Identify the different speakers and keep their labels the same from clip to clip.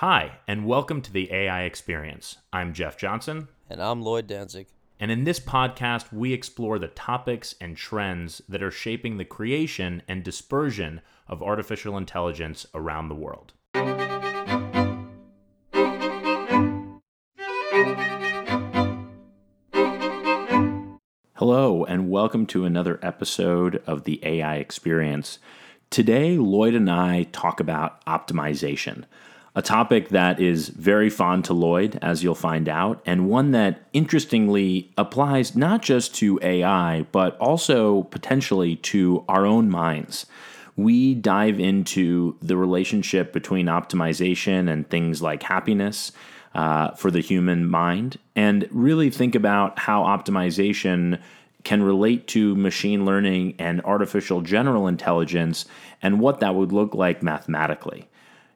Speaker 1: Hi, and welcome to the AI Experience. I'm Geoff Johnson.
Speaker 2: And I'm Lloyd Danzig.
Speaker 1: And in this podcast, we explore the topics and trends that are shaping the creation and dispersion of artificial intelligence around the world. Hello, and welcome to another episode of the AI Experience. Today, Lloyd and I talk about optimization a topic that is very fond to Lloyd, as you'll find out, and one that interestingly applies not just to AI, but also potentially to our own minds. We dive into the relationship between optimization and things like happiness uh, for the human mind, and really think about how optimization can relate to machine learning and artificial general intelligence and what that would look like mathematically.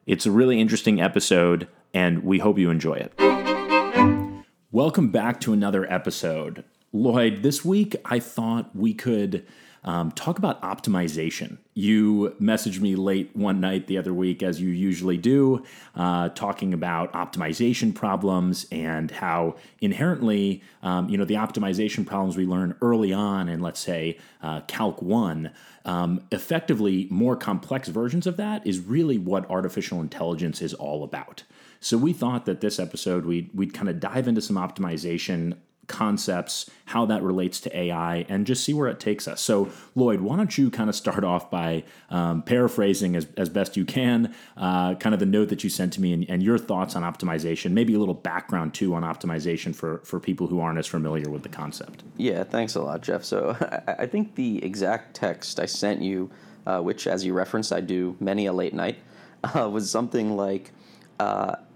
Speaker 1: It's a really interesting episode, and we hope you enjoy it. Welcome back to another episode. Lloyd, this week I thought we could um, talk about optimization. You messaged me late one night the other week, as you usually do, uh, talking about optimization problems and how inherently, um, you know, the optimization problems we learn early on in, let's say, uh, Calc 1, um, effectively more complex versions of that is really what artificial intelligence is all about. So we thought that this episode we'd, we'd kind of dive into some optimization concepts, how that relates to AI, and just see where it takes us. So, Lloyd, why don't you kind of start off by um, paraphrasing as, as best you can, uh, kind of the note that you sent to me and, and, your thoughts on optimization, maybe a little background too on optimization for, for people who aren't as familiar with the concept.
Speaker 2: Yeah, thanks a lot, Geoff. So, I, I think the exact text I sent you, uh, which, as you referenced, I do many a late night, uh, was something like.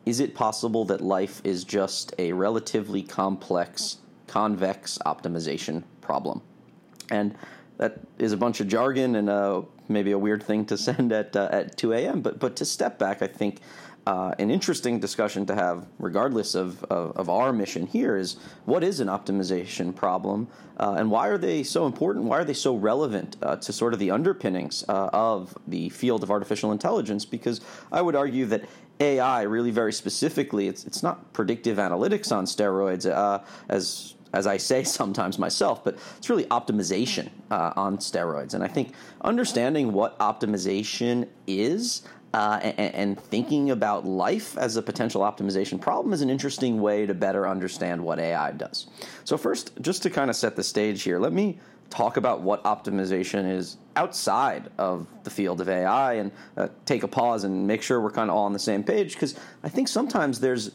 Speaker 2: Is it possible that life is just a relatively complex convex optimization problem? And that is a bunch of jargon and uh, maybe a weird thing to send at uh, at 2 a.m. But but to step back, I think uh, an interesting discussion to have, regardless of, of, of, our mission here, is what is an optimization problem uh, and why are they so important? Why are they so relevant uh, to sort of the underpinnings uh, of the field of artificial intelligence? Because I would argue that AI, really very specifically, it's, it's not predictive analytics on steroids, uh, as as I say sometimes myself, but it's really optimization uh, on steroids. And I think understanding what optimization is uh, and, and, thinking about life as a potential optimization problem is an interesting way to better understand what AI does. So, first, just to kind of set the stage here, let me talk about what optimization is outside of the field of AI and uh, take a pause and make sure we're kind of all on the same page because I think sometimes there's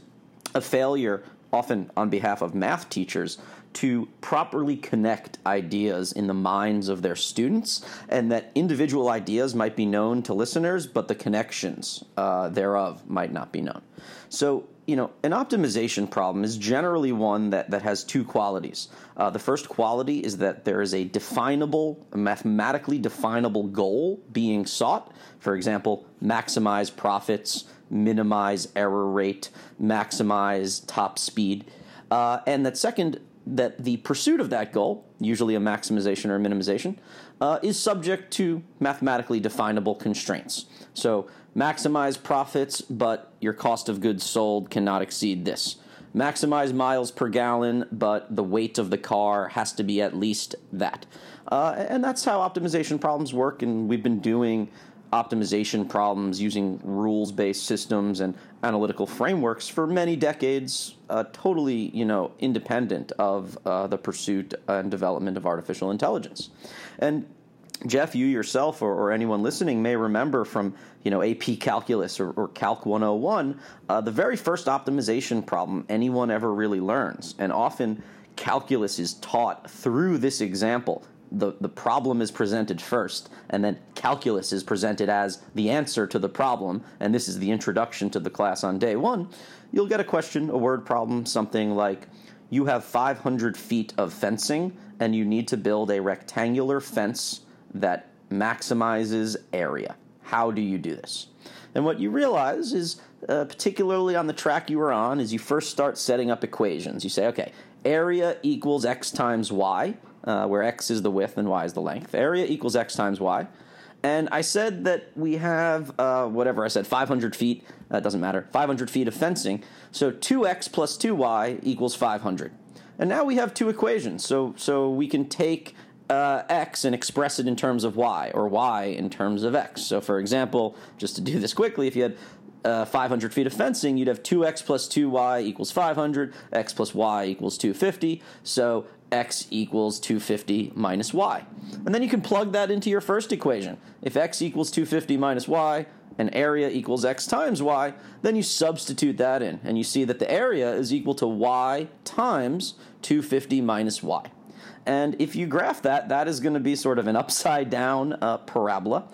Speaker 2: a failure, often on behalf of math teachers, to properly connect ideas in the minds of their students, and that individual ideas might be known to listeners, but the connections uh, thereof might not be known. So, you know, an optimization problem is generally one that, that has two qualities. Uh, the first quality is that there is a definable, mathematically definable goal being sought. For example, maximize profits, minimize error rate, maximize top speed. Uh, and that second, that the pursuit of that goal, usually a maximization or a minimization, uh, is subject to mathematically definable constraints. So, maximize profits, but your cost of goods sold cannot exceed this. Maximize miles per gallon, but the weight of the car has to be at least that. Uh, and that's how optimization problems work, and we've been doing optimization problems using rules based systems and analytical frameworks for many decades, uh, totally you know independent of uh, the pursuit and development of artificial intelligence. And Geoff, you yourself or, or, anyone listening may remember from you know AP Calculus or, or Calc 101 uh, the very first optimization problem anyone ever really learns, and often calculus is taught through this example. The, the problem is presented first, and then calculus is presented as the answer to the problem, and this is the introduction to the class on day one, you'll get a question, a word problem, something like You have 500 feet of fencing, and you need to build a rectangular fence that maximizes area. How do you do this? And what you realize is, uh, particularly on the track you were on, is you first start setting up equations. You say, okay, area equals x times y uh, where x is the width and y is the length. Area equals x times y. And I said that we have, uh, whatever I said, 500 feet, uh, doesn't matter, 500 feet of fencing. So 2x plus 2y equals 500. And now we have two equations. So, so we can take uh, x and express it in terms of y, or y in terms of x. So, for example, just to do this quickly, if you had uh, 500 feet of fencing, you'd have 2x plus 2y equals 500, x plus y equals 250. So x equals 250 minus y. And then you can plug that into your first equation. If x equals 250 minus y, and area equals x times y, then you substitute that in, and you see that the area is equal to y times 250 minus y. And if you graph that, that is going to be sort of an upside down uh, parabola.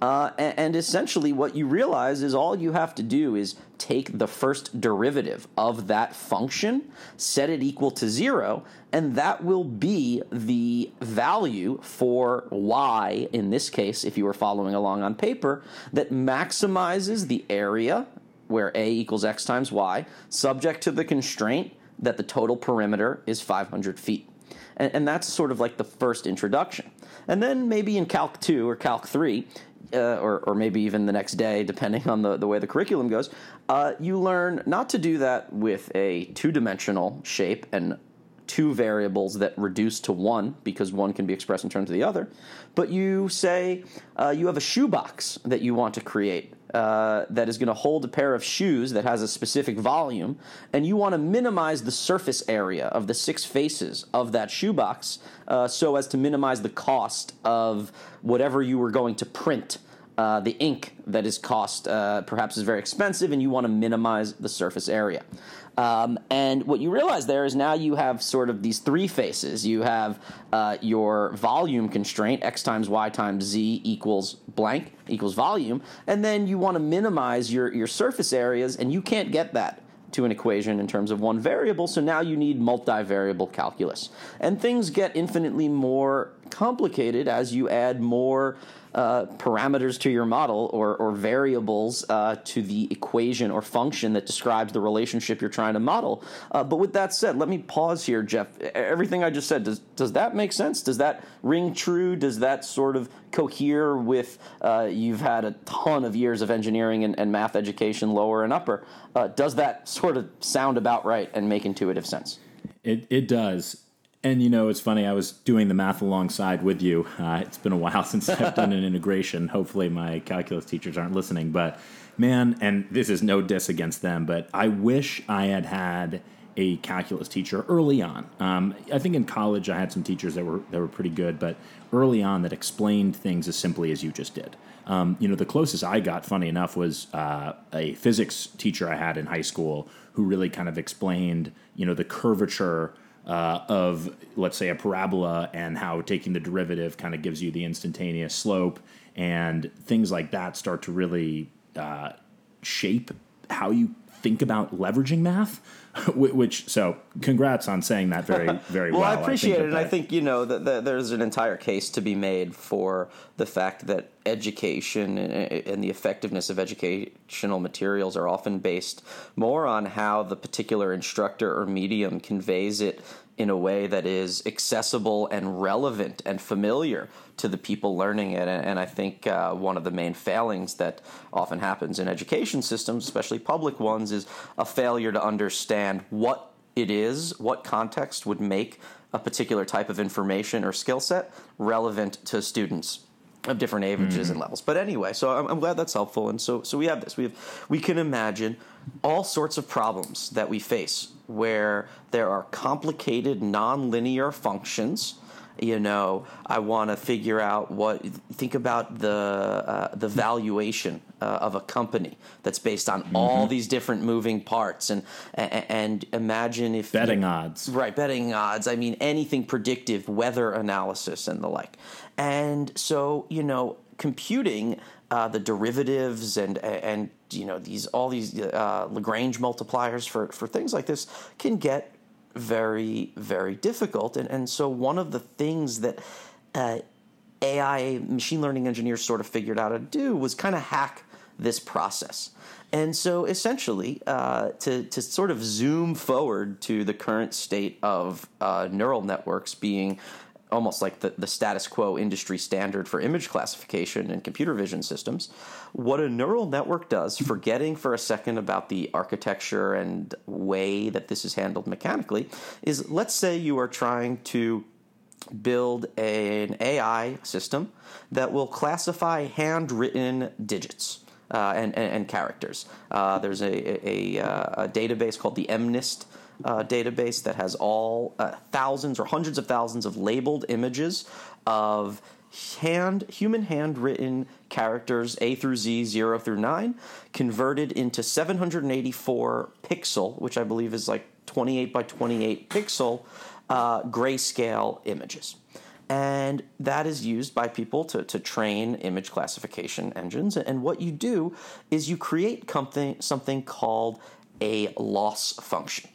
Speaker 2: Uh, and, and, essentially, what you realize is all you have to do is take the first derivative of that function, set it equal to zero, and that will be the value for y, in this case, if you were following along on paper, that maximizes the area where a equals x times y, subject to the constraint that the total perimeter is 500 feet. And, and that's sort of like the first introduction. And then maybe in Calc 2 or Calc 3, uh, or, or maybe even the next day, depending on the, the way the curriculum goes, uh, you learn not to do that with a two dimensional shape and two variables that reduce to one because one can be expressed in terms of the other, but you say uh, you have a shoebox that you want to create uh, that is going to hold a pair of shoes that has a specific volume, and you want to minimize the surface area of the six faces of that shoebox uh, so as to minimize the cost of whatever you were going to print. Uh, the ink that is cost uh, perhaps is very expensive, and you want to minimize the surface area. Um, and what you realize there is now you have sort of these three faces. You have uh, your volume constraint, x times y times z equals blank, equals volume, and then you want to minimize your, your surface areas, and you can't get that to an equation in terms of one variable, so now you need multivariable calculus. And things get infinitely more complicated as you add more uh, parameters to your model or, or variables uh, to the equation or function that describes the relationship you're trying to model. Uh, but with that said, let me pause here, Geoff. Everything I just said, does, does that make sense? Does that ring true? Does that sort of cohere with uh, you've had a ton of years of engineering and, and math education, lower and upper? Uh, does that sort of sound about right and make intuitive sense?
Speaker 1: It, it does. And you know, it's funny. I was doing the math alongside with you. Uh, it's been a while since I've done an integration. Hopefully, my calculus teachers aren't listening. But man, and this is no diss against them, but I wish I had had a calculus teacher early on. Um, I think in college I had some teachers that were that were pretty good, but early on that explained things as simply as you just did. Um, you know, the closest I got, funny enough, was uh, a physics teacher I had in high school who really kind of explained, you know, the curvature uh, of, let's say, a parabola and how taking the derivative kind of gives you the instantaneous slope and things like that start to really uh, shape how you think about leveraging math. Which so, congrats on saying that very very well.
Speaker 2: well. I appreciate I it, and I think you know that, that, there's an entire case to be made for the fact that education eh, eh, and the effectiveness of educational materials are often based more on how the particular instructor or medium conveys it in a way that is accessible and relevant and familiar to the people learning it. And, I think uh, one of the main failings that often happens in education systems, especially public ones, is a failure to understand what it is, what context would make a particular type of information or skill set relevant to students of different ages mm-hmm. and levels. But anyway, so I'm, I'm, glad that's helpful. And so, so we have this. We have we can imagine all sorts of problems that we face where there are complicated nonlinear functions. You know, I want to figure out what. Think about the uh, the valuation uh, of a company that's based on mm-hmm. all these different moving parts, and and imagine if
Speaker 1: betting you, odds,
Speaker 2: right? Betting odds. I mean, anything predictive, weather analysis, and the like. And so, you know, computing uh, the derivatives and and you know these all these uh, Lagrange multipliers for for things like this can get very very difficult. And and so one of the things that uh, AI machine learning engineers sort of figured out how to do was kind of hack this process. And so essentially, uh, to, to sort of zoom forward to the current state of uh, neural networks being almost like the, the status quo industry standard for image classification and computer vision systems. What a neural network does, forgetting for a second about the architecture and way that this is handled mechanically, is let's say you are trying to build an AI system that will classify handwritten digits. Uh, and, and, and, characters. Uh, there's a, a, a, a, database called the MNIST uh, database that has all uh, thousands or hundreds of thousands of labeled images of hand human handwritten characters A through Z, 0 through 9, converted into 784 pixel, which I believe is like 28 by 28 pixel uh, grayscale images. And that is used by people to, to train image classification engines. And what you do is you create something, something called a loss function.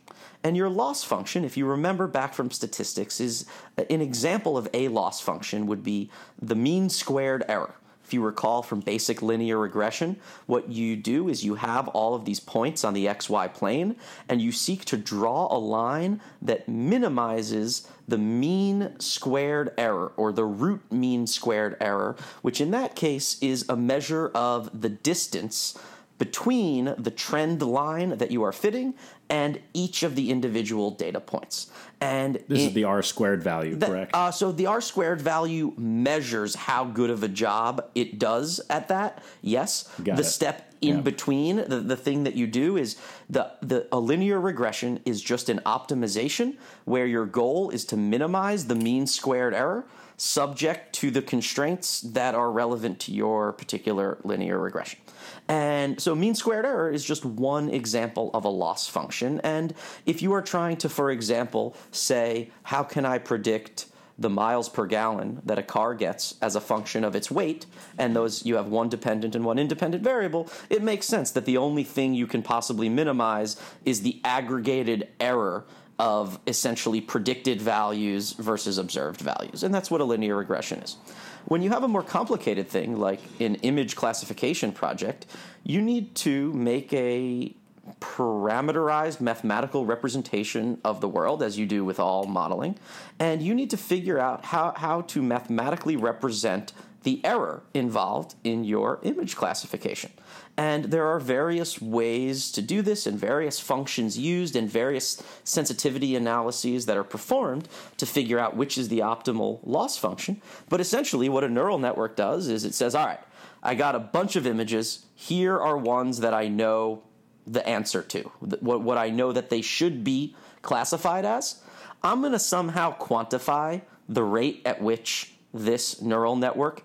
Speaker 2: And your loss function, if you remember back from statistics, is uh, an example of a loss function would be the mean squared error. If you recall from basic linear regression, what you do is you have all of these points on the xy plane and you seek to draw a line that minimizes the mean squared error or the root mean squared error, which in that case is a measure of the distance between the trend line that you are fitting and each of the individual data points. And
Speaker 1: this in, is the R squared value, the, correct?
Speaker 2: Uh, so the R squared value measures how good of a job it does at that. Yes.
Speaker 1: Got
Speaker 2: the
Speaker 1: it.
Speaker 2: step in yeah. between, the, the thing that you do is the, the a linear regression is just an optimization where your goal is to minimize the mean squared error subject to the constraints that are relevant to your particular linear regression. And so mean squared error is just one example of a loss function. And if you are trying to, for example, say, how can I predict the miles per gallon that a car gets as a function of its weight, and those you have one dependent and one independent variable, it makes sense that the only thing you can possibly minimize is the aggregated error of essentially predicted values versus observed values. And that's what a linear regression is. When you have a more complicated thing like an image classification project, you need to make a parameterized mathematical representation of the world, as you do with all modeling, and you need to figure out how, how to mathematically represent the error involved in your image classification. And there are various ways to do this, and various functions used, and various sensitivity analyses that are performed to figure out which is the optimal loss function. But essentially, what a neural network does is it says, all right, I got a bunch of images. Here are ones that I know the answer to, what, I know that they should be classified as. I'm going to somehow quantify the rate at which this neural network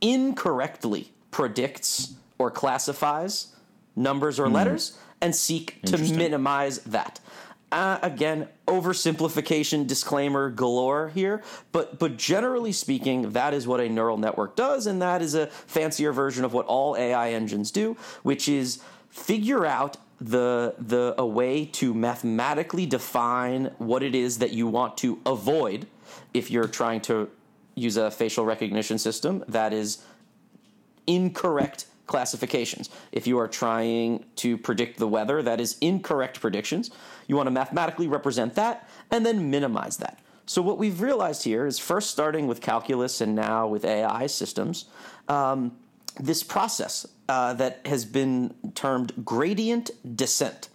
Speaker 2: incorrectly predicts or classifies numbers or mm. letters and seek to minimize that. Uh, again, oversimplification disclaimer galore here, but but generally speaking, that is what a neural network does, and that is a fancier version of what all AI engines do, which is figure out the the a way to mathematically define what it is that you want to avoid if you're trying to use a facial recognition system that is incorrect classifications. If you are trying to predict the weather, that is incorrect predictions. You want to mathematically represent that and then minimize that. So, what we've realized here is first starting with calculus and now with AI systems, um, this process uh, that has been termed gradient descent.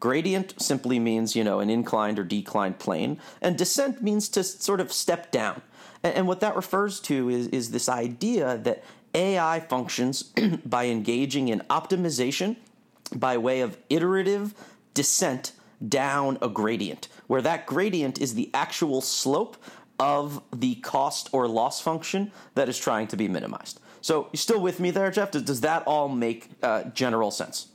Speaker 2: Gradient simply means, you know, an inclined or declined plane, and descent means to sort of step down. And, what that refers to is, is this idea that AI functions by engaging in optimization by way of iterative descent down a gradient, where that gradient is the actual slope of the cost or loss function that is trying to be minimized. So, you still with me there, Geoff? Does, does that all make uh, general sense?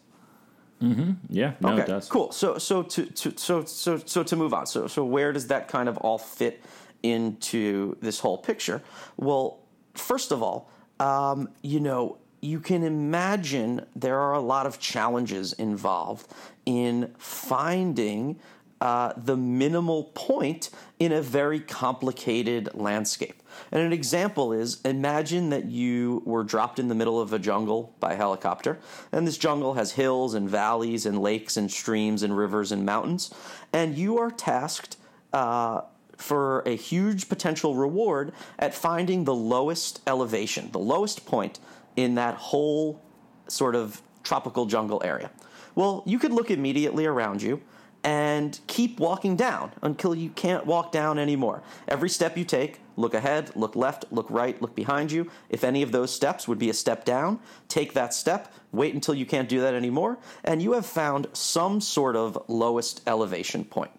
Speaker 1: Mm-hmm. Yeah. No,
Speaker 2: okay.
Speaker 1: it does.
Speaker 2: Cool. So, so to, to so so so to move on. So, so where does that kind of all fit into this whole picture? Well, first of all, um, you know, you can imagine there are a lot of challenges involved in finding uh, the minimal point in a very complicated landscape. And an example is imagine that you were dropped in the middle of a jungle by a helicopter, and this jungle has hills and valleys and lakes and streams and rivers and mountains, and you are tasked uh, for a huge potential reward at finding the lowest elevation, the lowest point in that whole sort of tropical jungle area. Well, you could look immediately around you and keep walking down until you can't walk down anymore. Every step you take, look ahead, look left, look right, look behind you. If any of those steps would be a step down, take that step, wait until you can't do that anymore, and you have found some sort of lowest elevation point.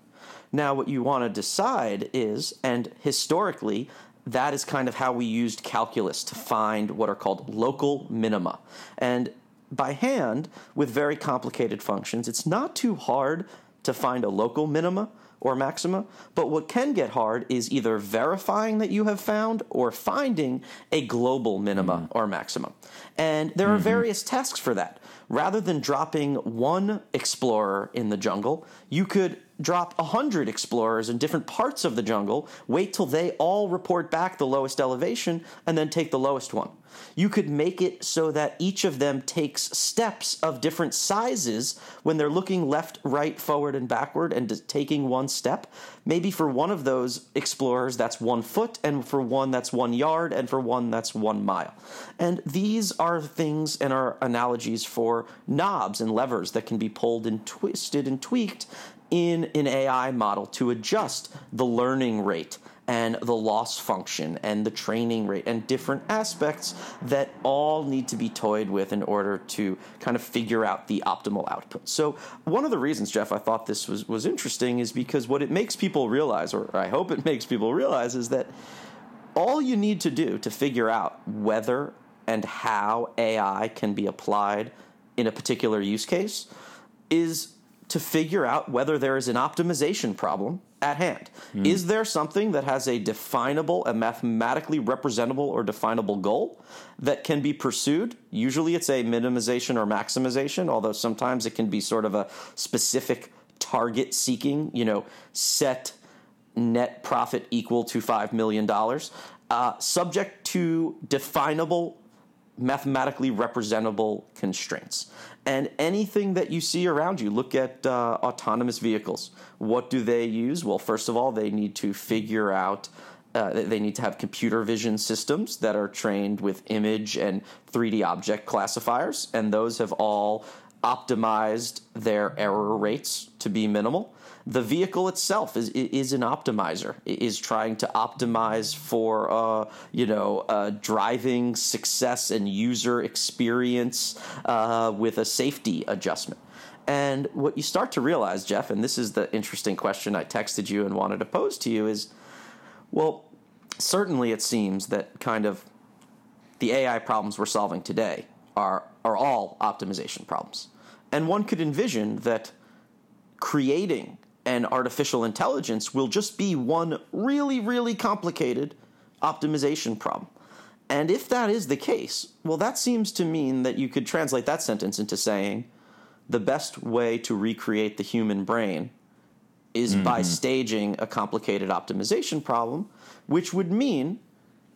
Speaker 2: Now, what you want to decide is, and historically, that is kind of how we used calculus to find what are called local minima. And by hand, with very complicated functions, it's not too hard to find a local minima or maxima, but what can get hard is either verifying that you have found or finding a global minima mm. or maxima. And there are mm-hmm. various tasks for that. Rather than dropping one explorer in the jungle, you could drop 100 explorers in different parts of the jungle, wait till they all report back the lowest elevation, and then take the lowest one. You could make it so that each of them takes steps of different sizes when they're looking left, right, forward, and backward and taking one step. Maybe for one of those explorers, that's one foot, and for one, that's one yard, and for one, that's one mile. And these are things and are analogies for knobs and levers that can be pulled and twisted and tweaked in an AI model to adjust the learning rate and the loss function and the training rate and different aspects that all need to be toyed with in order to kind of figure out the optimal output. So one of the reasons, Geoff, I thought this was, was interesting is because what it makes people realize, or I hope it makes people realize, is that all you need to do to figure out whether and how AI can be applied in a particular use case is to figure out whether there is an optimization problem at hand. Mm. Is there something that has a definable, a mathematically representable or definable goal that can be pursued? Usually it's a minimization or maximization, although sometimes it can be sort of a specific target seeking, you know, set net profit equal to $5 million, uh, subject to definable mathematically representable constraints. And anything that you see around you, look at uh, autonomous vehicles. What do they use? Well, first of all, they need to figure out. Uh, they need to have computer vision systems that are trained with image and 3D object classifiers, and those have all optimized their error rates to be minimal the vehicle itself is is an optimizer. Is trying to optimize for uh, you know uh, driving success and user experience uh, with a safety adjustment. And what you start to realize, Geoff, and this is the interesting question I texted you and wanted to pose to you is, well, certainly it seems that kind of the AI problems we're solving today are are all optimization problems. And one could envision that creating and artificial intelligence will just be one really, really complicated optimization problem. And if that is the case, well, that seems to mean that you could translate that sentence into saying the best way to recreate the human brain is mm-hmm. by staging a complicated optimization problem, which would mean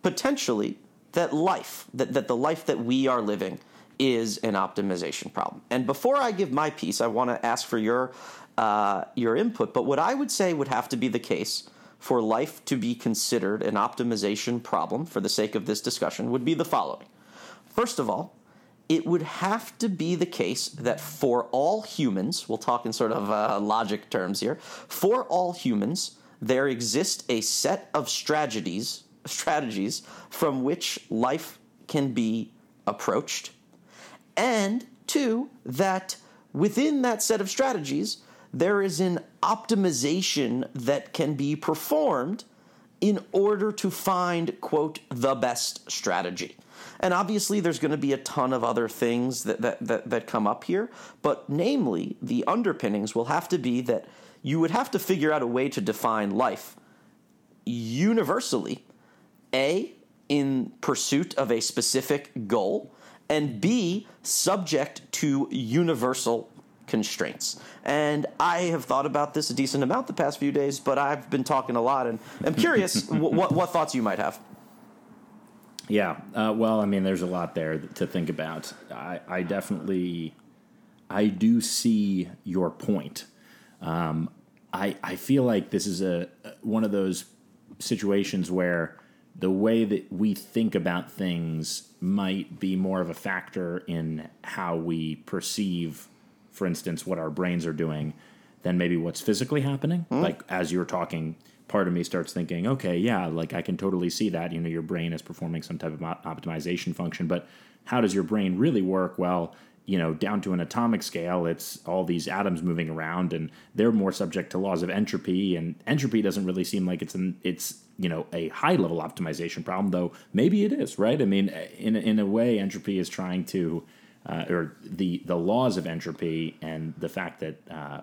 Speaker 2: potentially that life, that, that the life that we are living, is an optimization problem. And before I give my piece, I want to ask for your uh, your input. But what I would say would have to be the case for life to be considered an optimization problem for the sake of this discussion would be the following. First of all, it would have to be the case that for all humans, we'll talk in sort of uh, logic terms here, for all humans, there exists a set of strategies strategies from which life can be approached and two that within that set of strategies there is an optimization that can be performed in order to find, quote, the best strategy. And obviously, there's going to be a ton of other things that, that, that, that, come up here, but namely, the underpinnings will have to be that you would have to figure out a way to define life universally, A, in pursuit of a specific goal, and B, subject to universal constraints. And I have thought about this a decent amount the past few days, but I've been talking a lot, and I'm curious what, what thoughts you might have.
Speaker 1: Yeah, uh, well, I mean, there's a lot there to think about. I, I definitely, I do see your point. Um, I I feel like this is a one of those situations where the way that we think about things might be more of a factor in how we perceive, for instance, what our brains are doing than maybe what's physically happening.
Speaker 2: Hmm.
Speaker 1: Like as you're talking, part of me starts thinking, okay, yeah, like I can totally see that. You know, your brain is performing some type of optimization function, but how does your brain really work? Well, you know, down to an atomic scale, it's all these atoms moving around, and they're more subject to laws of entropy. And entropy doesn't really seem like it's an it's you know a high level optimization problem, though maybe it is, right? I mean, in in a way, entropy is trying to, uh, or the the laws of entropy and the fact that uh,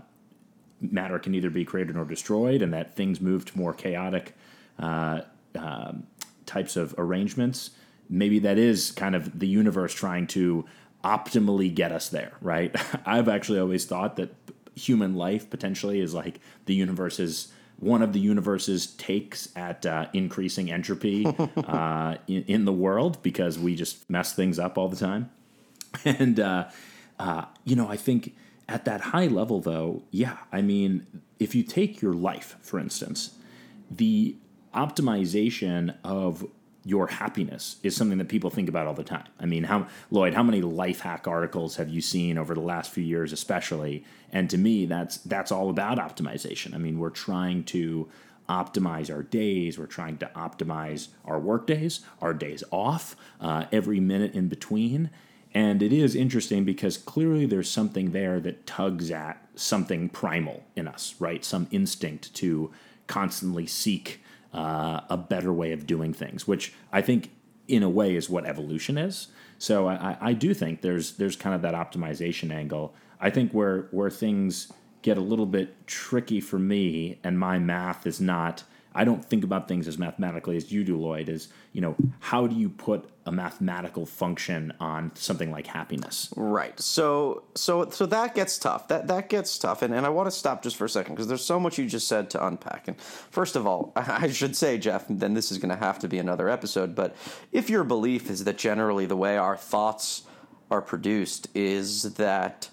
Speaker 1: matter can either be created or destroyed, and that things move to more chaotic uh, um, types of arrangements. Maybe that is kind of the universe trying to optimally get us there, right? I've actually always thought that human life potentially is like the universe's one of the universe's takes at uh, increasing entropy uh, in, in the world because we just mess things up all the time. And, uh, uh, you know, I think at that high level, though, yeah, I mean, if you take your life, for instance, the optimization of your happiness is something that people think about all the time. I mean, how Lloyd, how many life hack articles have you seen over the last few years, especially? And to me, that's that's all about optimization. I mean, we're trying to optimize our days. We're trying to optimize our work days, our days off, uh, every minute in between. And it is interesting because clearly there's something there that tugs at something primal in us, right? Some instinct to constantly seek uh, a better way of doing things, which I think, in a way, is what evolution is. So I, I do think there's there's kind of that optimization angle. I think where where things get a little bit tricky for me, and my math is not. I don't think about things as mathematically as you do, Lloyd. Is you know how do you put a mathematical function on something like happiness?
Speaker 2: Right. So so so that gets tough. That that gets tough. And and I want to stop just for a second because there's so much you just said to unpack. And first of all, I should say, Geoff, then this is going to have to be another episode. But if your belief is that generally the way our thoughts are produced is that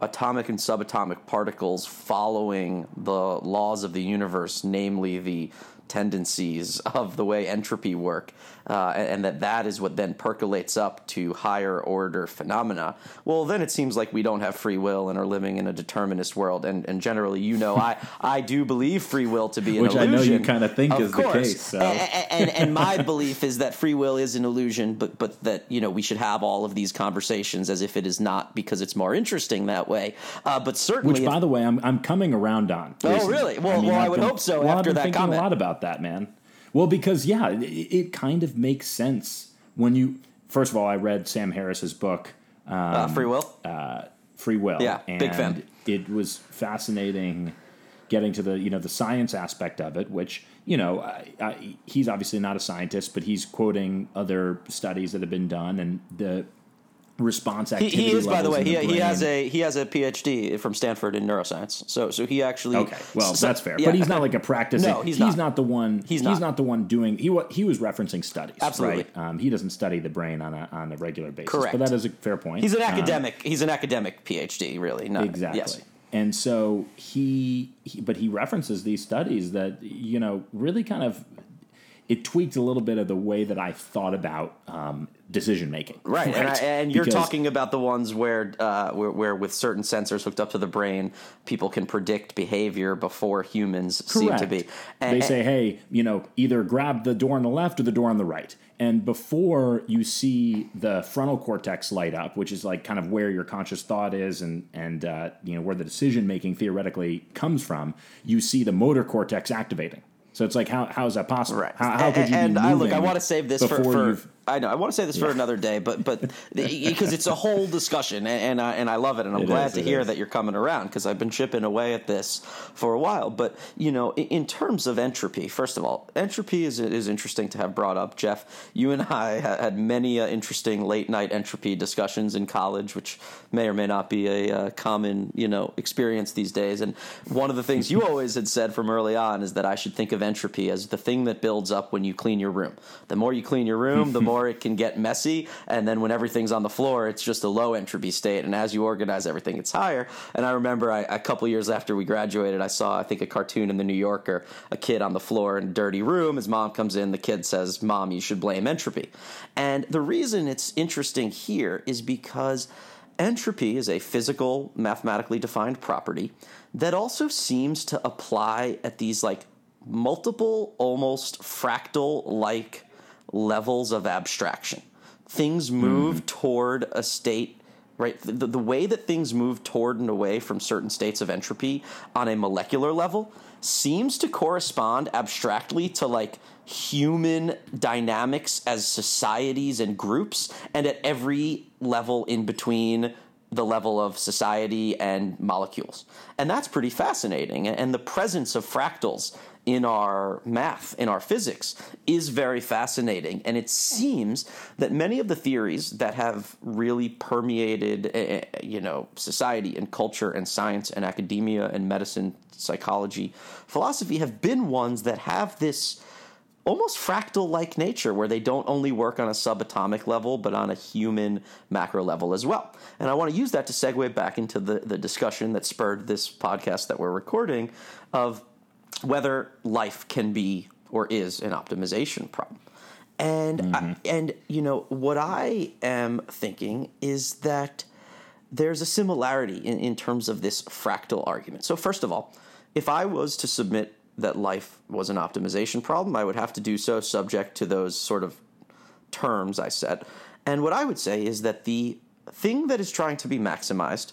Speaker 2: atomic and subatomic particles following the laws of the universe, namely the tendencies of the way entropy work, uh, and, and that that is what then percolates up to higher order phenomena. Well, then it seems like we don't have free will and are living in a determinist world. And, and generally, you know, I, I do believe free will to be an illusion.
Speaker 1: Which I know you kinda think
Speaker 2: Of
Speaker 1: is the case, so.
Speaker 2: A- a- and, and my belief is that free will is an illusion, but but that you know we should have all of these conversations as if it is not because it's more interesting that way. Uh, but certainly,
Speaker 1: Which,
Speaker 2: if-
Speaker 1: by the way, I'm I'm coming around on.
Speaker 2: Oh, really? Well- well, I would hope so
Speaker 1: well, I've
Speaker 2: after
Speaker 1: been
Speaker 2: that
Speaker 1: thinking
Speaker 2: comment.
Speaker 1: a lot about that, man. Well, because yeah, it, it kind of makes sense when you. First of all, I read Sam Harris's book,
Speaker 2: uh, free will.
Speaker 1: Uh, Free Will.
Speaker 2: Yeah,
Speaker 1: and
Speaker 2: big fan.
Speaker 1: It was fascinating getting to the you know the science aspect of it, which you know I, I, he's obviously not a scientist, but he's quoting other studies that have been done and the response
Speaker 2: He,
Speaker 1: activity.
Speaker 2: he is, by the way. He, he has a he has a PhD from Stanford in neuroscience. So so he actually
Speaker 1: Okay, well
Speaker 2: so-
Speaker 1: that's fair,
Speaker 2: yeah.
Speaker 1: but he's not like a practicing.
Speaker 2: No, he's not.
Speaker 1: the one.
Speaker 2: He's
Speaker 1: He's,
Speaker 2: not.
Speaker 1: the one doing. He he was referencing studies.
Speaker 2: Absolutely.
Speaker 1: right? Um, he doesn't study the brain on a on a regular basis.
Speaker 2: Correct.
Speaker 1: but that is a fair point.
Speaker 2: He's an
Speaker 1: Um,
Speaker 2: academic. he's an academic PhD, really. Not,
Speaker 1: exactly.
Speaker 2: Yes.
Speaker 1: And so he, he, but he references these studies that you know really kind of it tweaked a little bit of the way that I thought about um, decision making.
Speaker 2: Right, and, I, and you're talking about the ones where, uh, where, where with certain sensors hooked up to the brain, people can predict behavior before humans seem to be. And,
Speaker 1: they say, hey, you know, either grab the door on the left or the door on the right. And before you see the frontal cortex light up, which is like kind of where your conscious thought is and, and uh, you know, where the decision making theoretically comes from, you see the motor cortex activating. So it's like, how, how is that possible?
Speaker 2: Right.
Speaker 1: How, how could you
Speaker 2: and I look, I want to save this for, for I know I want to say this for another day, but but because it's a whole discussion, and and I, and I love it, and I'm
Speaker 1: It
Speaker 2: glad
Speaker 1: is,
Speaker 2: to hear
Speaker 1: is.
Speaker 2: that you're coming around because I've been chipping away at this for a while. But you know, in, in terms of entropy, first of all, entropy is is interesting to have brought up. Geoff, you and I ha- had many uh, interesting late night entropy discussions in college, which may or may not be a uh, common you know experience these days. And one of the things you always had said from early on is that I should think of entropy as the thing that builds up when you clean your room. The more you clean your room, the more floor, it can get messy. And then when everything's on the floor, it's just a low entropy state. And as you organize everything, it's higher. And I remember I, a couple years after we graduated, I saw, I think, a cartoon in the New Yorker, a kid on the floor in a dirty room. His mom comes in, the kid says, Mom, you should blame entropy. And the reason it's interesting here is because entropy is a physical, mathematically defined property that also seems to apply at these like multiple, almost fractal like levels of abstraction. Things move mm. toward a state, right? The, the way that things move toward and away from certain states of entropy on a molecular level seems to correspond abstractly to like human dynamics as societies and groups, and at every level in between the level of society and molecules. And that's pretty fascinating. And the presence of fractals in our math, in our physics, is very fascinating. And it seems that many of the theories that have really permeated, eh, eh, you know, society and culture and science and academia and medicine, psychology, philosophy have been ones that have this almost fractal like nature where they don't only work on a subatomic level but on a human macro level as well. And I want to use that to segue back into the, the discussion that spurred this podcast that we're recording of whether life can be or is an optimization problem. And mm-hmm. I, and you know what I am thinking is that there's a similarity in, in terms of this fractal argument. So first of all, if I was to submit that life was an optimization problem, I would have to do so subject to those sort of terms I said. And what I would say is that the thing that is trying to be maximized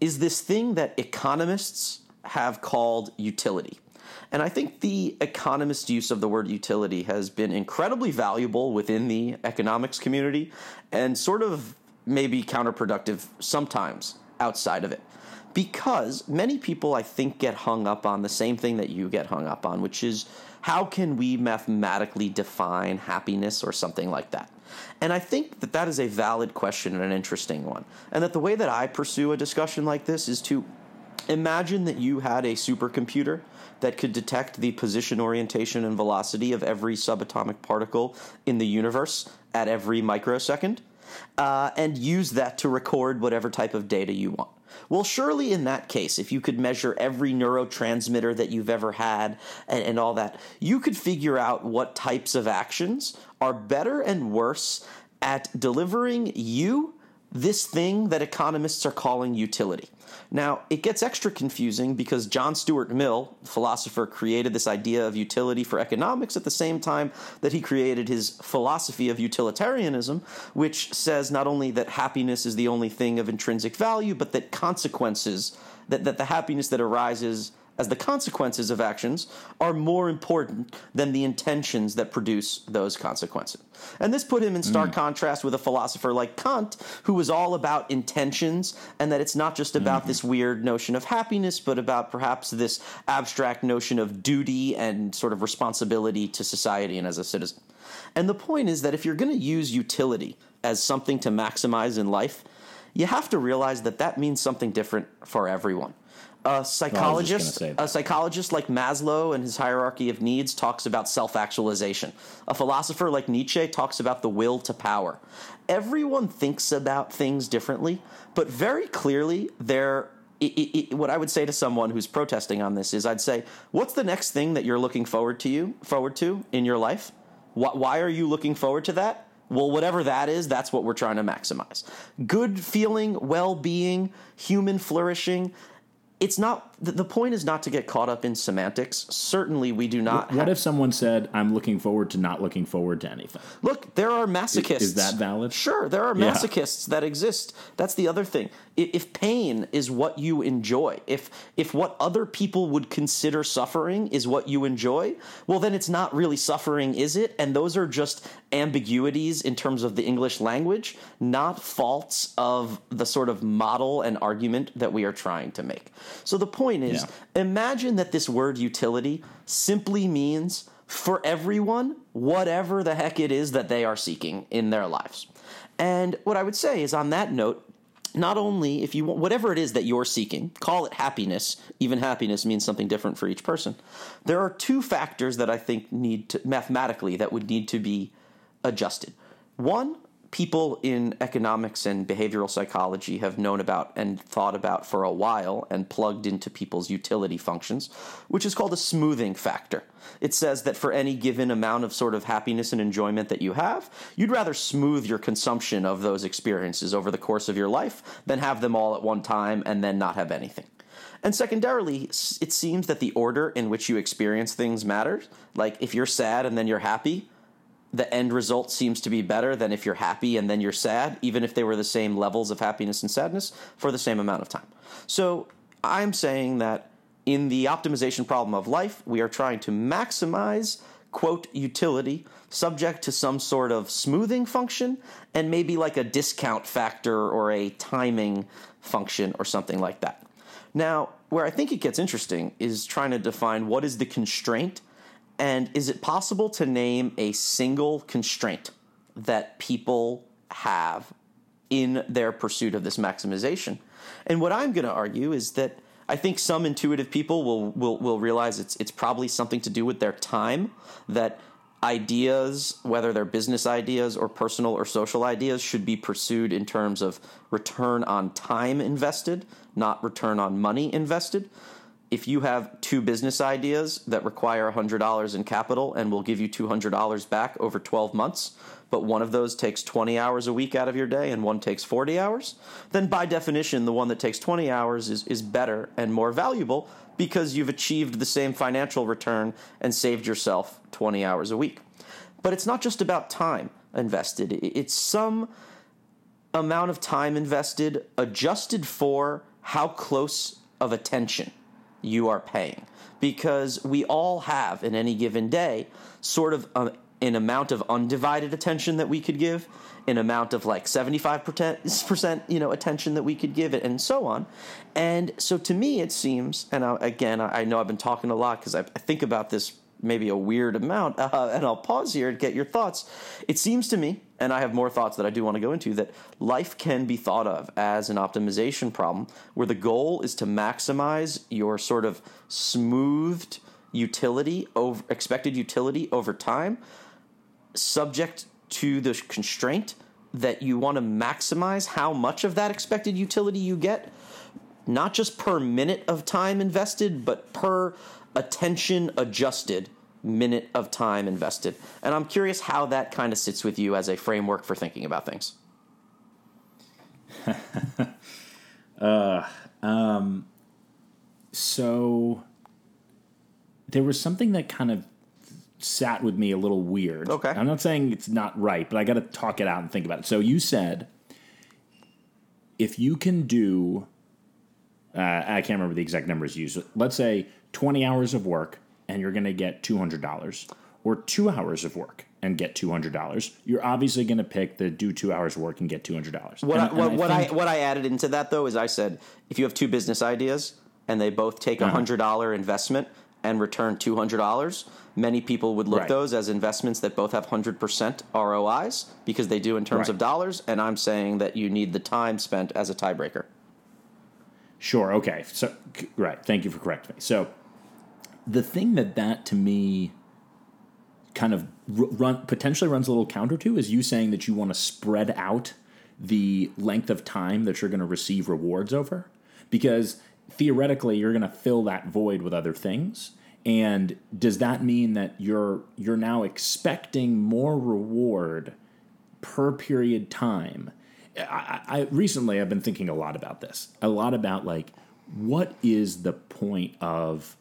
Speaker 2: is this thing that economists have called utility. And I think the economist use of the word utility has been incredibly valuable within the economics community and sort of maybe counterproductive sometimes outside of it because many people, I think, get hung up on the same thing that you get hung up on, which is how can we mathematically define happiness or something like that? And I think that that is a valid question and an interesting one. And that the way that I pursue a discussion like this is to imagine that you had a supercomputer that could detect the position, orientation, and velocity of every subatomic particle in the universe at every microsecond, uh, and use that to record whatever type of data you want. Well, surely in that case, if you could measure every neurotransmitter that you've ever had and, and, all that, you could figure out what types of actions are better and worse at delivering you this thing that economists are calling utility. Now, it gets extra confusing because John Stuart Mill, philosopher, created this idea of utility for economics at the same time that he created his philosophy of utilitarianism, which says not only that happiness is the only thing of intrinsic value, but that consequences, that, that the happiness that arises as the consequences of actions are more important than the intentions that produce those consequences. And this put him in stark mm. contrast with a philosopher like Kant, who was all about intentions and that it's not just about mm-hmm. this weird notion of happiness, but about perhaps this abstract notion of duty and sort of responsibility to society and as a citizen. And the point is that if you're going to use utility as something to maximize in life, you have to realize that that means something different for everyone. A psychologist, a psychologist like Maslow and his hierarchy of needs talks about self-actualization. A philosopher like Nietzsche talks about the will to power. Everyone thinks about things differently, but very clearly there what I would say to someone who's protesting on this is I'd say, what's the next thing that you're looking forward to you forward to in your life? Why, why are you looking forward to that? Well, whatever that is, that's what we're trying to maximize. Good feeling, well being, human flourishing, it's not the point is not to get caught up in semantics. Certainly, we do not.
Speaker 1: What, if someone said, "I'm looking forward to not looking forward to anything"?
Speaker 2: Look, there are masochists.
Speaker 1: Is, is that valid?
Speaker 2: Sure, there are masochists yeah. that exist. That's the other thing. If pain is what you enjoy, if if what other people would consider suffering is what you enjoy, well, then it's not really suffering, is it? And those are just ambiguities in terms of the English language, not faults of the sort of model and argument that we are trying to make. So the point is yeah. imagine that this word utility simply means for everyone whatever the heck it is that they are seeking in their lives. And what I would say is on that note, not only if you want whatever it is that you're seeking, call it happiness, even happiness means something different for each person. There are two factors that I think need to mathematically that would need to be adjusted. One, people in economics and behavioral psychology have known about and thought about for a while and plugged into people's utility functions, which is called a smoothing factor. It says that for any given amount of sort of happiness and enjoyment that you have, you'd rather smooth your consumption of those experiences over the course of your life than have them all at one time and then not have anything. And secondarily, it seems that the order in which you experience things matters. Like if you're sad and then you're happy, the end result seems to be better than if you're happy and then you're sad, even if they were the same levels of happiness and sadness for the same amount of time. So I'm saying that in the optimization problem of life, we are trying to maximize quote utility subject to some sort of smoothing function and maybe like a discount factor or a timing function or something like that. Now, where I think it gets interesting is trying to define what is the constraint and is it possible to name a single constraint that people have in their pursuit of this maximization? And what I'm going to argue is that I think some intuitive people will, will, will realize it's, it's probably something to do with their time, that ideas, whether they're business ideas or personal or social ideas, should be pursued in terms of return on time invested, not return on money invested. If you have two business ideas that require $100 in capital and will give you $200 back over 12 months, but one of those takes 20 hours a week out of your day and one takes 40 hours, then by definition, the one that takes 20 hours is, is better and more valuable because you've achieved the same financial return and saved yourself 20 hours a week. But it's not just about time invested, it's some amount of time invested adjusted for how close of attention you are paying. Because we all have in any given day sort of a, an amount of undivided attention that we could give, an amount of like 75% you know attention that we could give it and so on and so to me it seems and I, again i know i've been talking a lot because I, I, think about this maybe a weird amount uh, and i'll pause here and get your thoughts. It seems to me and i have more thoughts that i do want to go into that life can be thought of as an optimization problem where the goal is to maximize your sort of smoothed utility over expected utility over time subject to the constraint that you want to maximize how much of that expected utility you get, not just per minute of time invested, but per attention adjusted minute of time invested. And I'm curious how that kind of sits with you as a framework for thinking about things.
Speaker 1: uh, um, so there was something that kind of sat with me a little weird.
Speaker 2: Okay.
Speaker 1: I'm not saying it's not right, but I got to talk it out and think about it. So you said if you can do, uh, I can't remember the exact numbers used. Let's say 20 hours of work and you're going to get $200, or two hours of work and get $200, you're obviously going to pick the do two hours of work and get $200.
Speaker 2: What,
Speaker 1: and,
Speaker 2: I, what, I, what I, what I added into that though is I said if you have two business ideas and they both take a uh-huh. $100 investment and return $200, many people would look right. those as investments that both have 100% ROIs because they do in terms right. of dollars. And I'm saying that you need the time spent as a tiebreaker.
Speaker 1: Sure. Okay. So, right. Thank you for correcting me. So, the thing that that to me kind of run potentially runs a little counter to is you saying that you want to spread out the length of time that you're going to receive rewards over. Because theoretically you're going to fill that void with other things. And does that mean that you're you're now expecting more reward per period time? I, I recently i've been thinking a lot about this. A lot about like what is the point of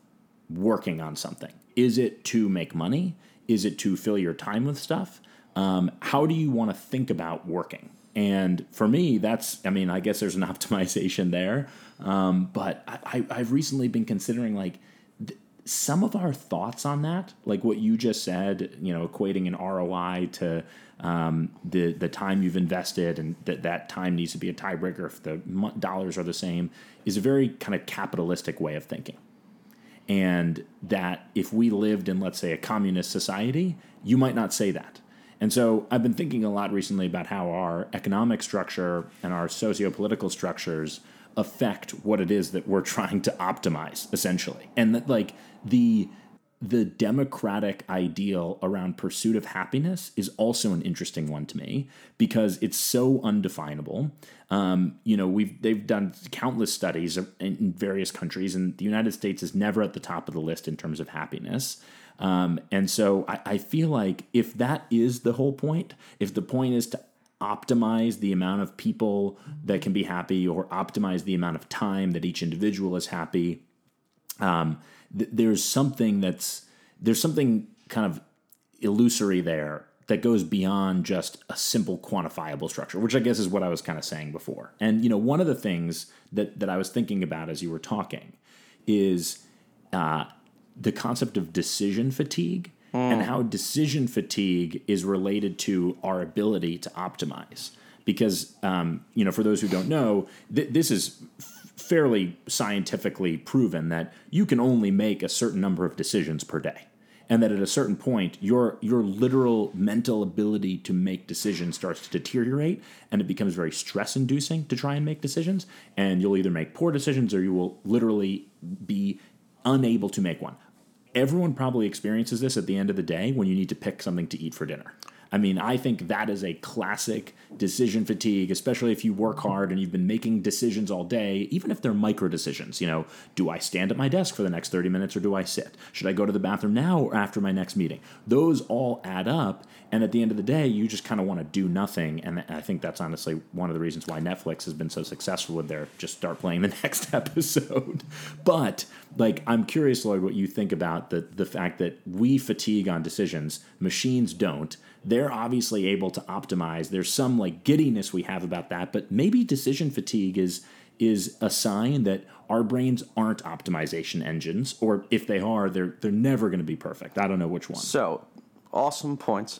Speaker 1: working on something. Is it to make money? Is it to fill your time with stuff? Um, how do you want to think about working? And for me that's i mean i guess there's an optimization there. Um, but I, have recently been considering like th- some of our thoughts on that, like what you just said, you know, equating an ROI to um, the the time you've invested, and that that time needs to be a tiebreaker if the dollars are the same, is a very kind of capitalistic way of thinking. And that if we lived in, let's say, a communist society, you might not say that. And so I've been thinking a lot recently about how our economic structure and our socio political structures affect what it is that we're trying to optimize essentially and that like the the democratic ideal around pursuit of happiness is also an interesting one to me because it's so undefinable. Um, you know, we've they've done countless studies in various countries, and the United States is never at the top of the list in terms of happiness. Um, and so I, I feel like if that is the whole point, if the point is to optimize the amount of people that can be happy or optimize the amount of time that each individual is happy, um, th- there's something that's there's something kind of illusory there that goes beyond just a simple quantifiable structure, which I guess is what I was kind of saying before. And you know, one of the things that that I was thinking about as you were talking is uh, the concept of decision fatigue mm. and how decision fatigue is related to our ability to optimize. Because um, you know, for those who don't know, th- this is fairly scientifically proven that you can only make a certain number of decisions per day and that at a certain point your your literal mental ability to make decisions starts to deteriorate and it becomes very stress inducing to try and make decisions and you'll either make poor decisions or you will literally be unable to make one. Everyone probably experiences this at the end of the day when you need to pick something to eat for dinner I mean, I think that is a classic decision fatigue, especially if you work hard and you've been making decisions all day, even if they're micro decisions. You know, do I stand at my desk for the next 30 minutes or do I sit? Should I go to the bathroom now or after my next meeting? Those all add up. And at the end of the day, you just kind of want to do nothing. And I think that's honestly one of the reasons why Netflix has been so successful with their just start playing the next episode. But like, I'm curious, Lloyd, what you think about the, the fact that we fatigue on decisions, machines don't they're obviously able to optimize. There's some like giddiness we have about that, but maybe decision fatigue is is a sign that our brains aren't optimization engines, or if they are, they're they're never going to be perfect. I don't know which one.
Speaker 2: So, awesome points.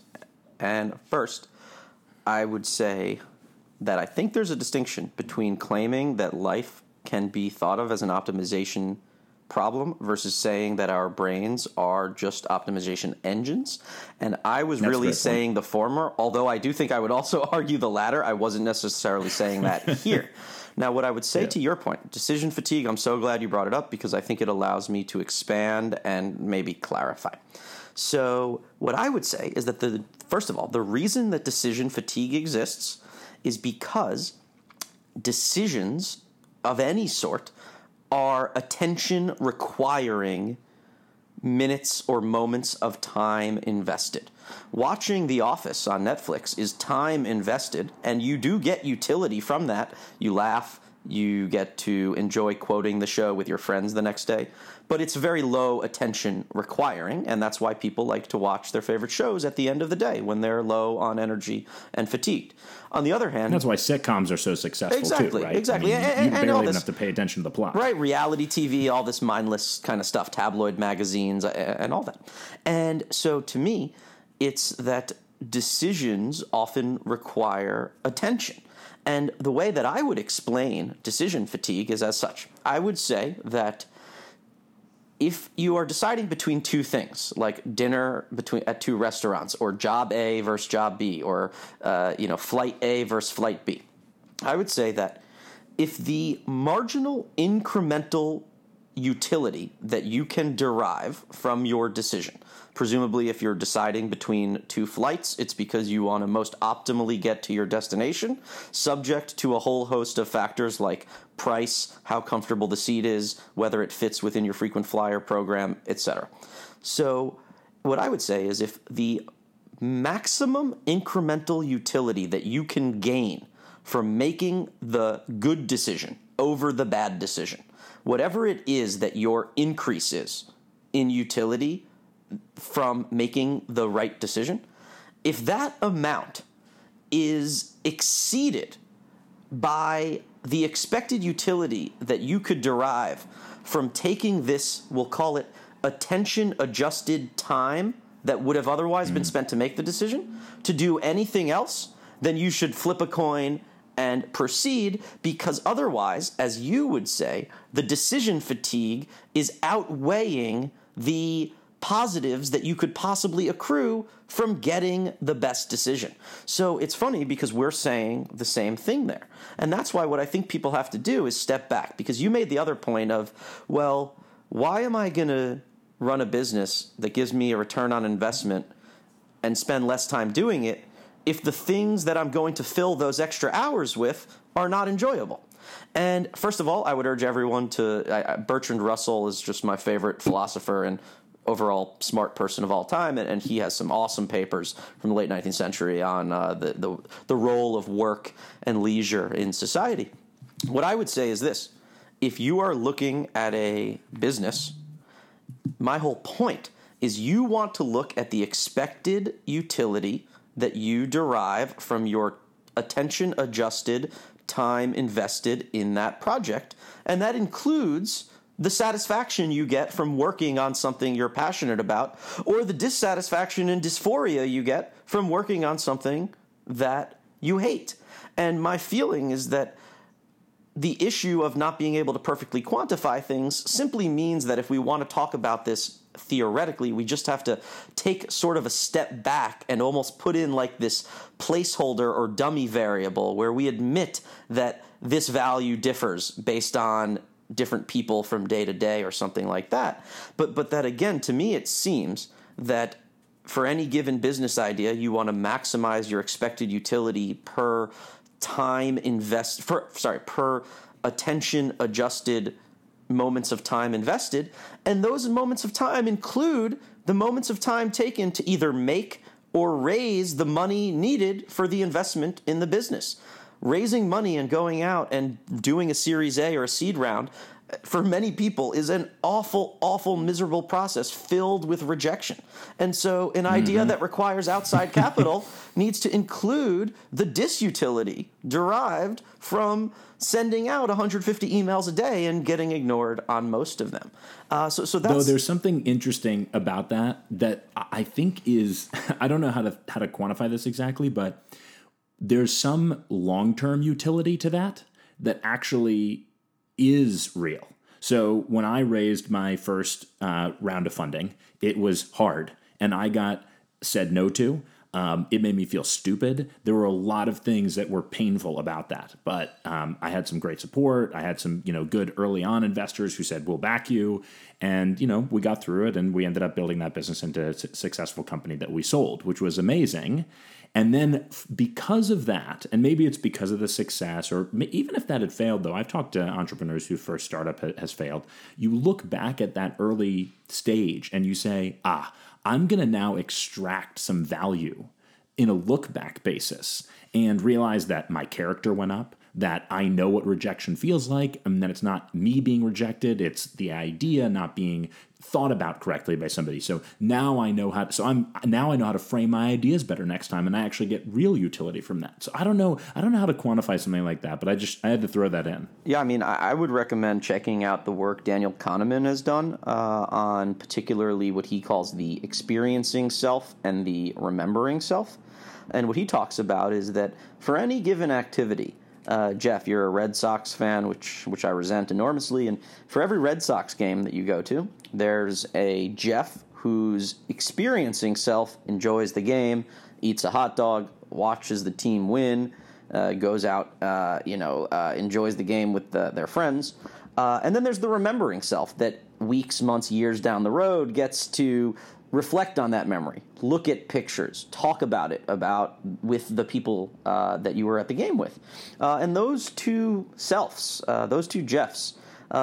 Speaker 2: And first, I would say that I think there's a distinction between claiming that life can be thought of as an optimization problem versus saying that our brains are just optimization engines. And I was That's really saying the former, although I do think I would also argue the latter. I wasn't necessarily saying that here. Now, what I would say yeah. to your point, decision fatigue, I'm so glad you brought it up because I think it allows me to expand and maybe clarify. So, what I would say is that the first of all, the reason that decision fatigue exists is because decisions of any sort are attention requiring minutes or moments of time invested. Watching The Office on Netflix is time invested, and you do get utility from that. You laugh, you get to enjoy quoting the show with your friends the next day, but it's very low attention requiring, and that's why people like to watch their favorite shows at the end of the day when they're low on energy and fatigued. On the other hand,
Speaker 1: and that's why sitcoms are so successful
Speaker 2: exactly,
Speaker 1: too, right?
Speaker 2: Exactly,
Speaker 1: I mean,
Speaker 2: and,
Speaker 1: you, barely
Speaker 2: even
Speaker 1: this, have to pay attention to the plot,
Speaker 2: right? Reality TV, all this mindless kind of stuff, tabloid magazines, and all that. And so, to me, it's that decisions often require attention. And the way that I would explain decision fatigue is as such. I would say that if you are deciding between two things, like dinner between at two restaurants, or job A versus job B, or uh, you know flight A versus flight B, I would say that if the marginal incremental utility that you can derive from your decision Presumably, if you're deciding between two flights, it's because you want to most optimally get to your destination, subject to a whole host of factors like price, how comfortable the seat is, whether it fits within your frequent flyer program, etc. So, what I would say is if the maximum incremental utility that you can gain from making the good decision over the bad decision, whatever it is that your increase is in utility, from making the right decision, if that amount is exceeded by the expected utility that you could derive from taking this, we'll call it attention adjusted time that would have otherwise mm. been spent to make the decision, to do anything else, then you should flip a coin and proceed because otherwise, as you would say, the decision fatigue is outweighing the positives that you could possibly accrue from getting the best decision. So it's funny because we're saying the same thing there. And that's why what I think people have to do is step back because you made the other point of, well, why am I going to run a business that gives me a return on investment and spend less time doing it if the things that I'm going to fill those extra hours with are not enjoyable? And first of all, I would urge everyone to. I, Bertrand Russell is just my favorite philosopher and overall smart person of all time, and, and he has some awesome papers from the late 19th century on uh, the, the the role of work and leisure in society. What I would say is this: if you are looking at a business, my whole point is you want to look at the expected utility that you derive from your attention adjusted time invested in that project. And that includes the satisfaction you get from working on something you're passionate about, or the dissatisfaction and dysphoria you get from working on something that you hate. And my feeling is that the issue of not being able to perfectly quantify things simply means that if we want to talk about this theoretically, we just have to take sort of a step back and almost put in like this placeholder or dummy variable where we admit that this value differs based on different people from day to day or something like that. But but that again to me it seems that for any given business idea you want to maximize your expected utility per time invest for sorry per attention adjusted moments of time invested. And those moments of time include the moments of time taken to either make or raise the money needed for the investment in the business. Raising money and going out and doing a Series A or a seed round for many people is an awful, awful, miserable process filled with rejection. And so, an idea mm-hmm. that requires outside capital needs to include the disutility derived from sending out 150 emails a day and getting ignored on most of them. Uh, so, so that's
Speaker 1: though there's something interesting about that that I think is I don't know how to how to quantify this exactly, but there's some long term utility to that that actually is real. So when I raised my first uh, round of funding, it was hard, and I got said no to. Um, it made me feel stupid. There were a lot of things that were painful about that, but um, I had some great support. I had some, you know, good early on investors who said we'll back you, and you know, we got through it, and we ended up building that business into a successful company that we sold, which was amazing. And then because of that, and maybe it's because of the success, or even if that had failed, though, I've talked to entrepreneurs whose first startup has failed. You look back at that early stage and you say, ah, I'm going to now extract some value in a look back basis and realize that my character went up, that I know what rejection feels like, and that it's not me being rejected, it's the idea not being thought about correctly by somebody. So now I know how to, so I'm now I know how to frame my ideas better next time and I actually get real utility from that. So I don't know I don't know how to quantify something like that, but I just I had to throw that in.
Speaker 2: Yeah, I mean I would recommend checking out the work Daniel Kahneman has done uh, on particularly what he calls the experiencing self and the remembering self. And what he talks about is that for any given activity, uh, Geoff, you're a Red Sox fan, which which I resent enormously. And for every Red Sox game that you go to, there's a Geoff whose experiencing self enjoys the game, eats a hot dog, watches the team win, uh, goes out, uh, you know, uh, enjoys the game with the, their friends. Uh, and then there's the remembering self that weeks, months, years down the road gets to reflect on that memory, look at pictures, talk about it about with the people uh, that you were at the game with, uh, and those two selves, those two Geoffs,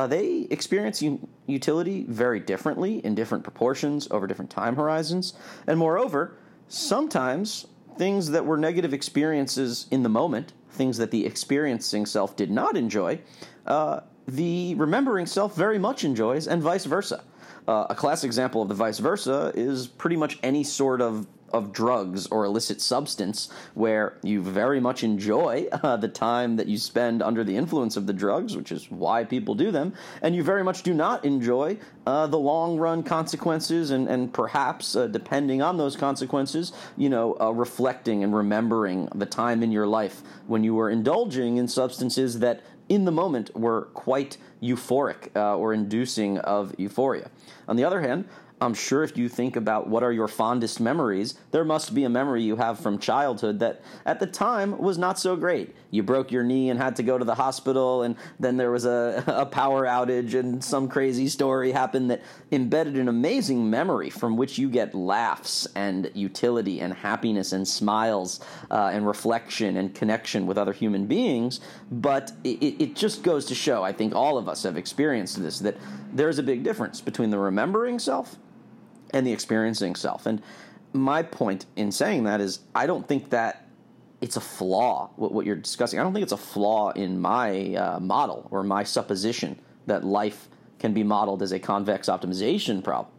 Speaker 2: they experience u- utility very differently in different proportions over different time horizons, and moreover, sometimes things that were negative experiences in the moment, things that the experiencing self did not enjoy, uh, the remembering self very much enjoys, and vice versa. Uh, a classic example of the vice versa is pretty much any sort of of drugs or illicit substance where you very much enjoy uh, the time that you spend under the influence of the drugs, which is why people do them, and you very much do not enjoy uh, the long run consequences and, and perhaps, uh, depending on those consequences, you know, uh, reflecting and remembering the time in your life when you were indulging in substances that in the moment were quite euphoric uh, or inducing of euphoria. On the other hand, I'm sure if you think about what are your fondest memories, there must be a memory you have from childhood that at the time was not so great. You broke your knee and had to go to the hospital, and then there was a, a power outage, and some crazy story happened that embedded an amazing memory from which you get laughs and utility and happiness and smiles uh, and reflection and connection with other human beings. But it, it just goes to show, I think all of us have experienced this, that there's a big difference between the remembering self and the experiencing self. And my point in saying that is, I don't think that it's a flaw, what, what you're discussing. I don't think it's a flaw in my uh, model or my supposition that life can be modeled as a convex optimization problem.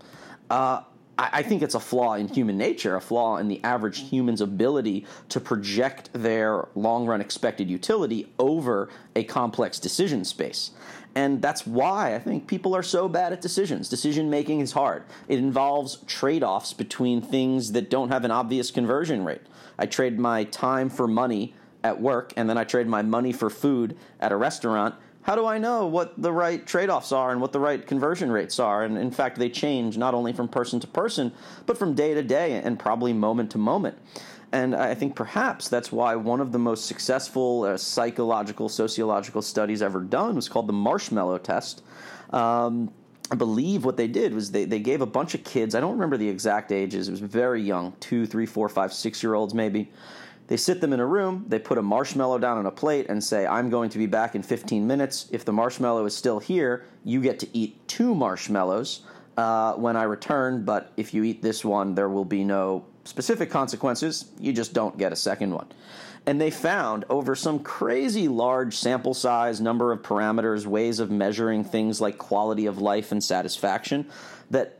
Speaker 2: Uh, I think it's a flaw in human nature, a flaw in the average human's ability to project their long run expected utility over a complex decision space. And that's why I think people are so bad at decisions. Decision making is hard. It involves trade offs between things that don't have an obvious conversion rate. I trade my time for money at work, and then I trade my money for food at a restaurant. How do I know what the right trade offs are and what the right conversion rates are? And in fact, they change not only from person to person, but from day to day and probably moment to moment. And I think perhaps that's why one of the most successful uh, psychological, sociological studies ever done was called the marshmallow test. Um, I believe what they did was they, they gave a bunch of kids, I don't remember the exact ages, it was very young, two, three, four, five, six year olds maybe. They sit them in a room, they put a marshmallow down on a plate and say, I'm going to be back in 15 minutes. If the marshmallow is still here, you get to eat two marshmallows uh, when I return, but if you eat this one, there will be no specific consequences, you just don't get a second one. And they found over some crazy large sample size, number of parameters, ways of measuring things like quality of life and satisfaction, that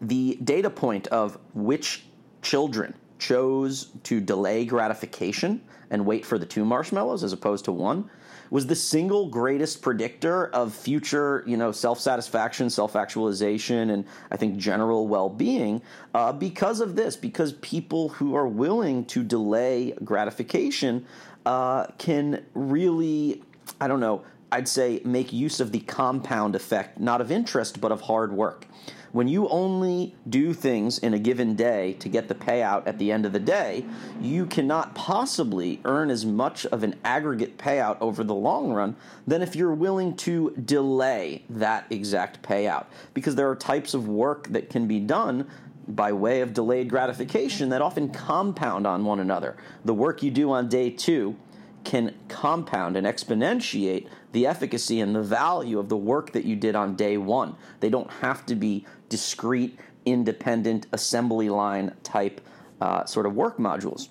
Speaker 2: the data point of which children chose to delay gratification and wait for the two marshmallows as opposed to one was the single greatest predictor of future, you know, self-satisfaction, self-actualization, and I think general well-being uh, because of this. Because people who are willing to delay gratification uh, can really, I don't know, I'd say make use of the compound effect, not of interest, but of hard work. When you only do things in a given day to get the payout at the end of the day, you cannot possibly earn as much of an aggregate payout over the long run than if you're willing to delay that exact payout. Because there are types of work that can be done by way of delayed gratification that often compound on one another. The work you do on day two can compound and exponentiate the efficacy and the value of the work that you did on day one. They don't have to be discrete, independent assembly line type uh, sort of work modules.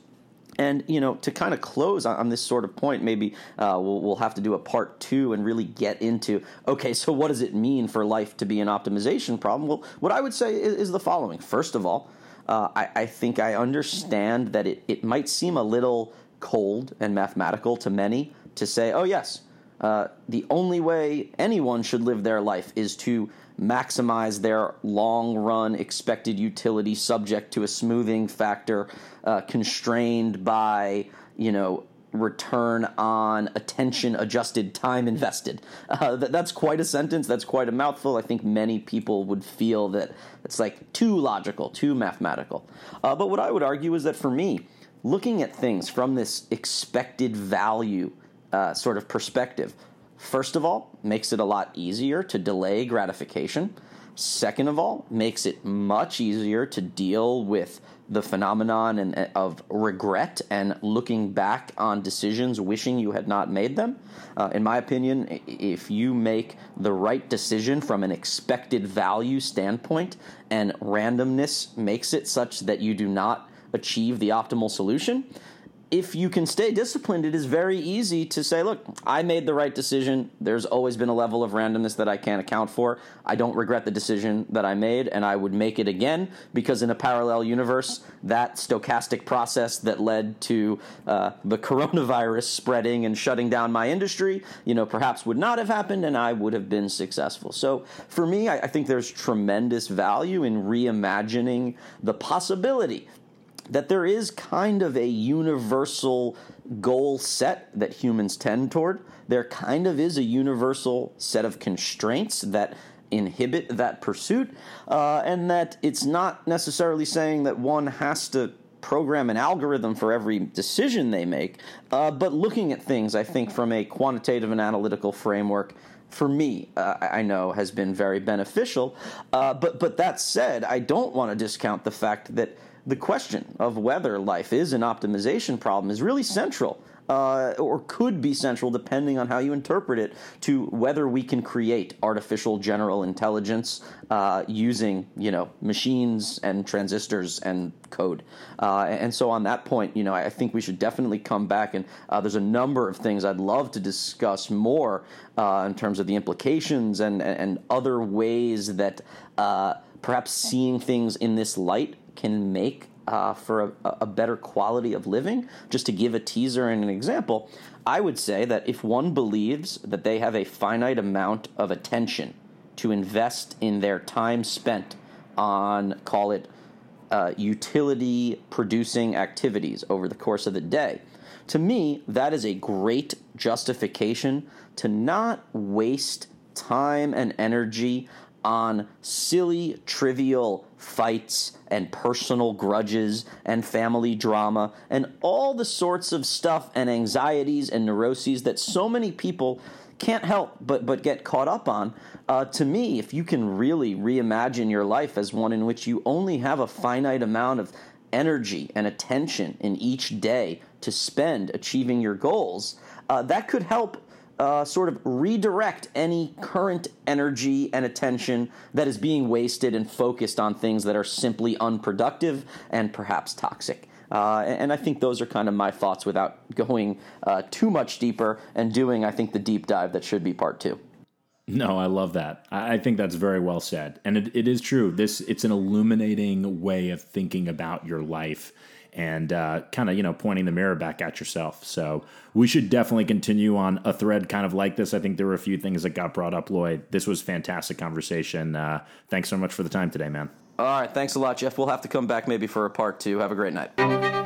Speaker 2: And you know, to kind of close on, on this sort of point, maybe uh, we'll, we'll have to do a part two and really get into okay, so what does it mean for life to be an optimization problem? Well, what I would say is, is the following: first of all, uh, I, I think I understand that it, it might seem a little cold and mathematical to many to say, oh, yes, uh, the only way anyone should live their life is to maximize their long run expected utility subject to a smoothing factor uh, constrained by, you know, return on attention adjusted time invested. Uh, that, that's quite a sentence. That's quite a mouthful. I think many people would feel that it's like too logical, too mathematical. Uh, but what I would argue is that for me, looking at things from this expected value uh, sort of perspective, first of all, makes it a lot easier to delay gratification. Second of all, makes it much easier to deal with the phenomenon and, uh, of regret and looking back on decisions, wishing you had not made them. Uh, in my opinion, if you make the right decision from an expected value standpoint and randomness makes it such that you do not achieve the optimal solution. If you can stay disciplined, it is very easy to say, look, I made the right decision. There's always been a level of randomness that I can't account for. I don't regret the decision that I made, and I would make it again because in a parallel universe, that stochastic process that led to uh, the coronavirus spreading and shutting down my industry, you know, perhaps would not have happened, and I would have been successful. So for me, I, I think there's tremendous value in reimagining the possibility that there is kind of a universal goal set that humans tend toward. There kind of is a universal set of constraints that inhibit that pursuit, uh, and that it's not necessarily saying that one has to program an algorithm for every decision they make, uh, but looking at things, I think, from a quantitative and analytical framework. For me, uh, I know has been very beneficial. Uh, but but that said, I don't want to discount the fact that the question of whether life is an optimization problem is really central uh, or could be central depending on how you interpret it to whether we can create artificial general intelligence uh, using you know machines and transistors and code. Uh, and so on that point you know I think we should definitely come back and uh, there's a number of things I'd love to discuss more uh, in terms of the implications and and other ways that uh, perhaps seeing things in this light can make uh, for a, a, better quality of living. Just to give a teaser and an example, I would say that if one believes that they have a finite amount of attention to invest in their time spent on, call it, uh, utility producing activities over the course of the day, to me, that is a great justification to not waste time and energy on silly, trivial fights and personal grudges and family drama and all the sorts of stuff and anxieties and neuroses that so many people can't help but, but get caught up on. Uh, to me, if you can really reimagine your life as one in which you only have a finite amount of energy and attention in each day to spend achieving your goals, uh, that could help uh, sort of redirect any current energy and attention that is being wasted and focused on things that are simply unproductive and perhaps toxic. Uh, and I think those are kind of my thoughts without going uh, too much deeper and doing, I think, the deep dive that should be part two.
Speaker 1: No, I love that. I think that's very well said, and it, it is true. This it's an illuminating way of thinking about your life and uh, kind of you know pointing the mirror back at yourself. So we should definitely continue on a thread kind of like this. I think there were a few things that got brought up, Lloyd. This was fantastic conversation. Uh, thanks so much for the time today, man.
Speaker 2: All right, thanks a lot, Geoff. We'll have to come back maybe for a part two. Have a great night.